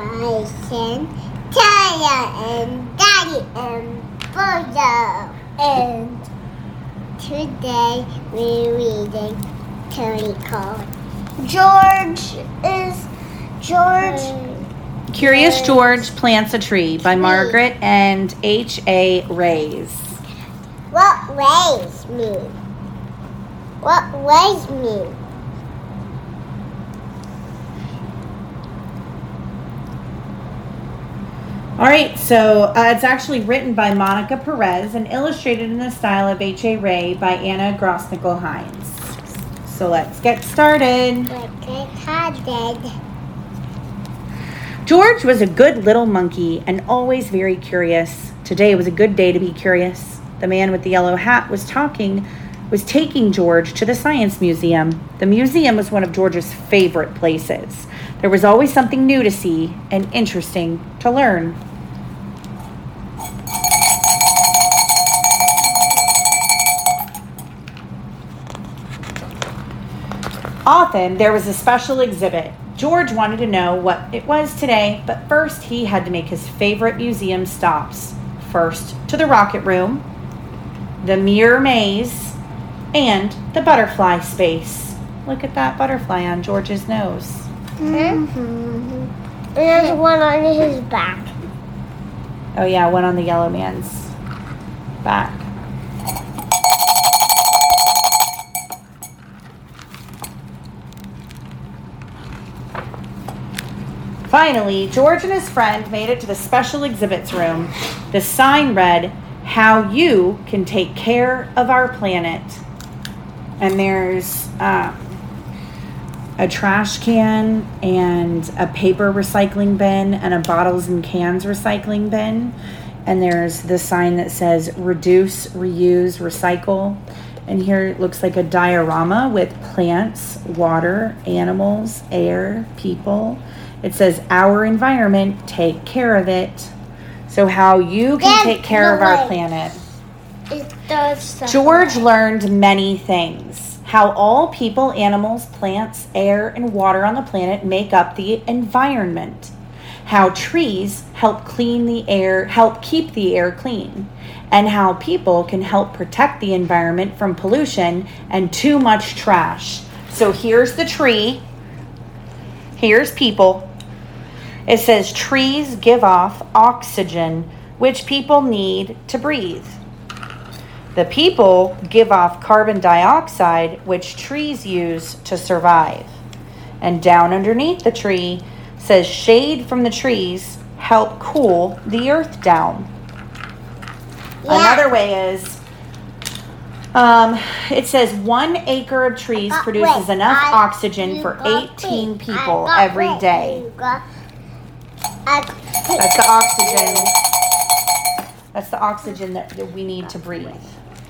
Mommy, Bryson, Taya, and Daddy, and Bozo. And today we're reading Tony Cole. George is George. Hmm. Curious George Plants a Tree by Margaret and H.A. Reys. What ways me? What ways me? All right, so uh, it's actually written by Monica Perez and illustrated in the style of H.A. Rey by Anna Grossnickle Hines. So let's get started. Look at dead. George was a good little monkey and always very curious. Today was a good day to be curious. The man with the yellow hat was talking, was taking George to the Science Museum. The museum was one of George's favorite places. There was always something new to see and interesting to learn. Often there was a special exhibit. George wanted to know what it was today, but first he had to make his favorite museum stops. First to the rocket room, the mirror maze, and the butterfly space. Look at that butterfly on George's nose. Mm-hmm. There's one on his back. Oh, yeah, one on the yellow man's back. Finally, George and his friend made it to the special exhibits room. The sign read, How You Can Take Care of Our Planet. And there's uh, a trash can and a paper recycling bin and a bottles and cans recycling bin. And there's the sign that says reduce, reuse, recycle. And here it looks like a diorama with plants, water, animals, air, people. It says our environment, take care of it. So, how you can take care of our planet. It does. George learned many things. How all people, animals, plants, air, and water on the planet make up the environment. How trees help clean the air, help keep the air clean. And how people can help protect the environment from pollution and too much trash. So here's the tree. Here's people. It says trees give off oxygen, which people need to breathe. The people give off carbon dioxide, which trees use to survive. And down underneath the tree says shade from the trees help cool the earth down. Yeah. Another way is um, it says one acre of trees Uh, produces wait, enough I- oxygen for 18 people every day. got every wait, day. You got- I- That's the oxygen. That's the oxygen that, that we need to breathe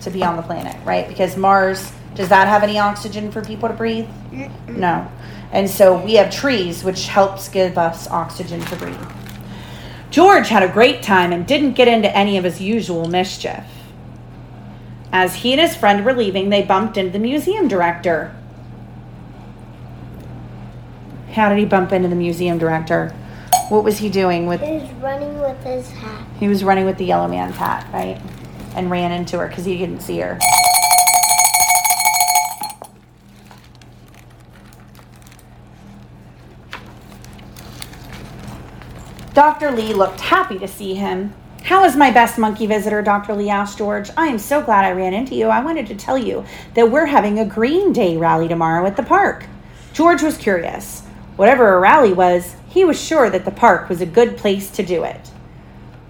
to be on the planet, right? Because Mars, does that have any oxygen for people to breathe? No. And so we have trees, which helps give us oxygen to breathe. George had a great time and didn't get into any of his usual mischief. As he and his friend were leaving, they bumped into the museum director. How did he bump into the museum director? What was he doing with He's running with his hat. he was running with the yellow man's hat, right? And ran into her because he didn't see her. Dr. Lee looked happy to see him. How is my best monkey visitor? Dr. Lee asked George. I am so glad I ran into you. I wanted to tell you that we're having a Green Day rally tomorrow at the park. George was curious. Whatever a rally was, he was sure that the park was a good place to do it.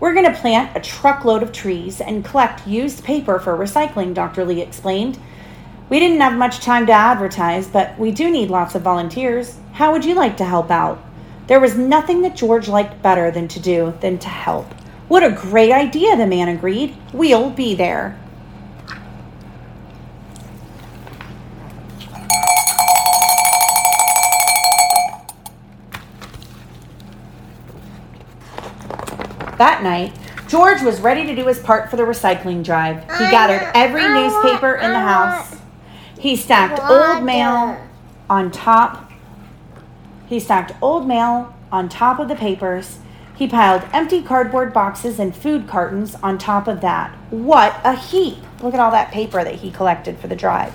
We're going to plant a truckload of trees and collect used paper for recycling, Dr. Lee explained. We didn't have much time to advertise, but we do need lots of volunteers. How would you like to help out? There was nothing that George liked better than to do than to help. What a great idea, the man agreed. We'll be there. That night, George was ready to do his part for the recycling drive. He gathered every newspaper in the house. He stacked old mail on top. He stacked old mail on top of the papers. He piled empty cardboard boxes and food cartons on top of that. What a heap! Look at all that paper that he collected for the drive.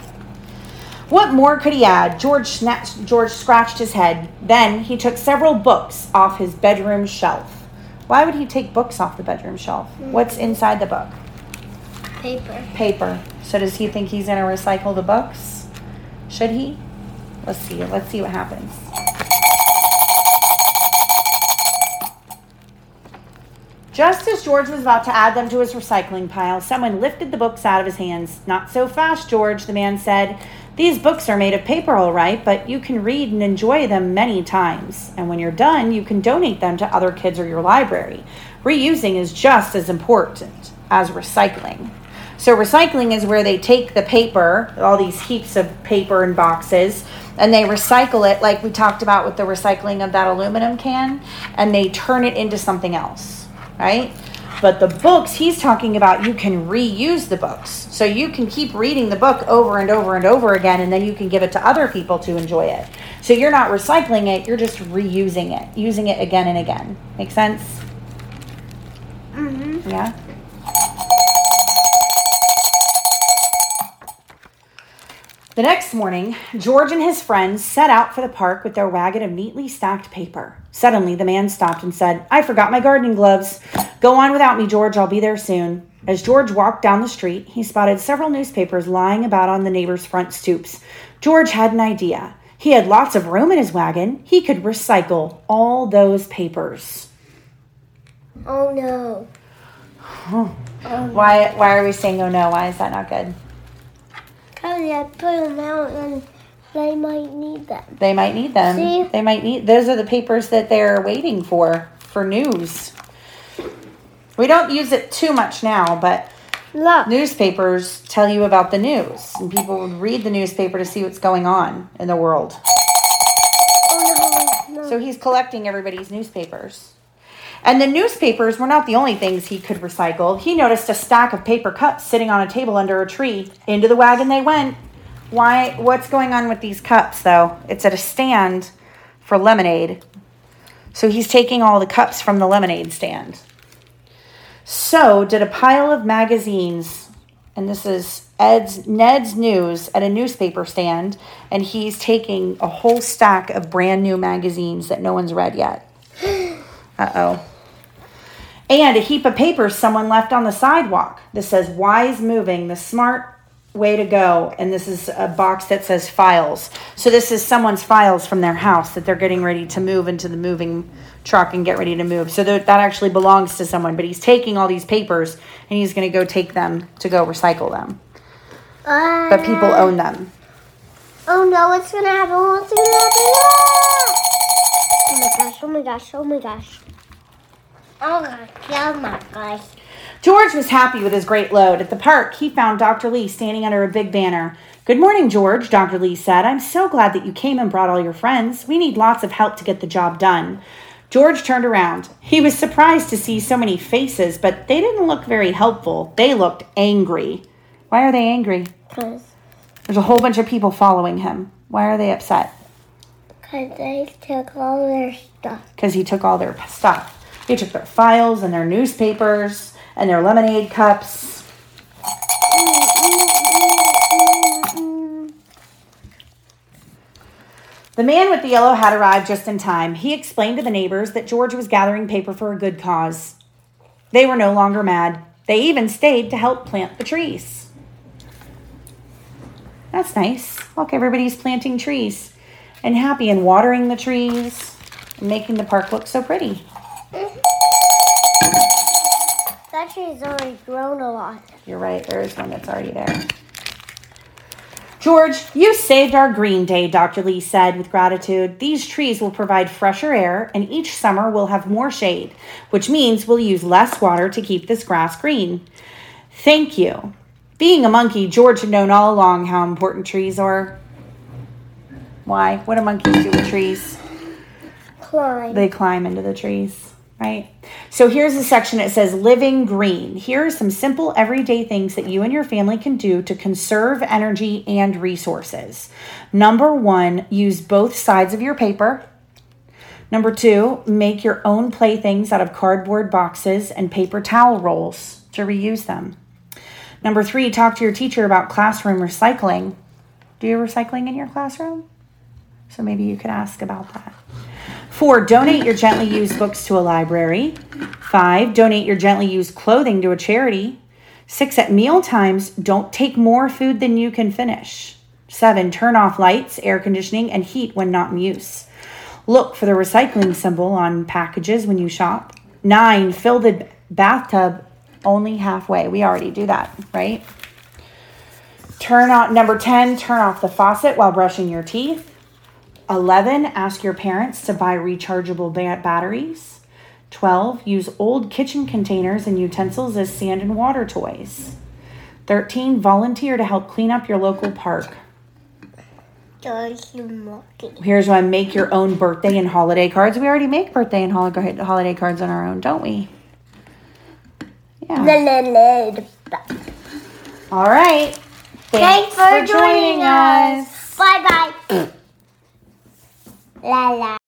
What more could he add? George snatched, George scratched his head. Then he took several books off his bedroom shelf. Why would he take books off the bedroom shelf? Hmm. What's inside the book? Paper. Paper. So does he think he's going to recycle the books? Should he? Let's see. Let's see what happens. Just as George was about to add them to his recycling pile, someone lifted the books out of his hands. Not so fast, George, the man said. These books are made of paper, all right, but you can read and enjoy them many times. And when you're done, you can donate them to other kids or your library. Reusing is just as important as recycling. So, recycling is where they take the paper, all these heaps of paper and boxes, and they recycle it, like we talked about with the recycling of that aluminum can, and they turn it into something else, right? But the books he's talking about, you can reuse the books. So you can keep reading the book over and over and over again, and then you can give it to other people to enjoy it. So you're not recycling it, you're just reusing it, using it again and again. Make sense? Mm-hmm. Yeah? The next morning, George and his friends set out for the park with their wagon of neatly stacked paper. Suddenly, the man stopped and said, I forgot my gardening gloves. Go on without me, George. I'll be there soon. As George walked down the street, he spotted several newspapers lying about on the neighbor's front stoops. George had an idea. He had lots of room in his wagon. He could recycle all those papers. Oh no. Why, why are we saying, oh no? Why is that not good? Oh, Cause I put them out and they might need them. They might need them. See? They might need those are the papers that they're waiting for for news. We don't use it too much now, but Look. newspapers tell you about the news, and people would read the newspaper to see what's going on in the world. Oh no. no. So he's collecting everybody's newspapers. And the newspapers were not the only things he could recycle. He noticed a stack of paper cups sitting on a table under a tree. Into the wagon they went. Why what's going on with these cups though? It's at a stand for lemonade. So he's taking all the cups from the lemonade stand. So did a pile of magazines and this is Ed's Ned's news at a newspaper stand and he's taking a whole stack of brand new magazines that no one's read yet. Uh-oh. And a heap of papers someone left on the sidewalk. This says wise moving, the smart way to go. And this is a box that says files. So this is someone's files from their house that they're getting ready to move into the moving truck and get ready to move. So that that actually belongs to someone, but he's taking all these papers and he's going to go take them to go recycle them. Uh, But people own them. Oh no, what's gonna happen? What's gonna happen? Ah! Oh my gosh, oh my gosh, oh my gosh. I'm my gosh. George was happy with his great load. At the park, he found Dr. Lee standing under a big banner. Good morning, George, Dr. Lee said. I'm so glad that you came and brought all your friends. We need lots of help to get the job done. George turned around. He was surprised to see so many faces, but they didn't look very helpful. They looked angry. Why are they angry? Cause, There's a whole bunch of people following him. Why are they upset? cause they took all their stuff. Because he took all their stuff. He took their files and their newspapers and their lemonade cups. The man with the yellow hat arrived just in time. He explained to the neighbors that George was gathering paper for a good cause. They were no longer mad. They even stayed to help plant the trees. That's nice. Look, everybody's planting trees and happy and watering the trees and making the park look so pretty. That tree's already grown a lot. You're right, there is one that's already there. George, you saved our green day, Dr. Lee said with gratitude. These trees will provide fresher air, and each summer we'll have more shade, which means we'll use less water to keep this grass green. Thank you. Being a monkey, George had known all along how important trees are. Why? What do monkeys do with trees? Climb. They climb into the trees, right? So here's a section that says living green. Here are some simple everyday things that you and your family can do to conserve energy and resources. Number one, use both sides of your paper. Number two, make your own playthings out of cardboard boxes and paper towel rolls to reuse them. Number three, talk to your teacher about classroom recycling. Do you recycling in your classroom? So maybe you could ask about that. Four, donate your gently used books to a library. Five, donate your gently used clothing to a charity. Six, at meal times, don't take more food than you can finish. Seven, turn off lights, air conditioning, and heat when not in use. Look for the recycling symbol on packages when you shop. Nine, fill the bathtub only halfway. We already do that, right? Turn on number 10, turn off the faucet while brushing your teeth. 11, ask your parents to buy rechargeable ba- batteries. 12, use old kitchen containers and utensils as sand and water toys. 13, volunteer to help clean up your local park. Don't you monkey. Here's one make your own birthday and holiday cards. We already make birthday and hol- holiday cards on our own, don't we? Yeah. All right. Thanks for joining us. Bye bye. 啦啦。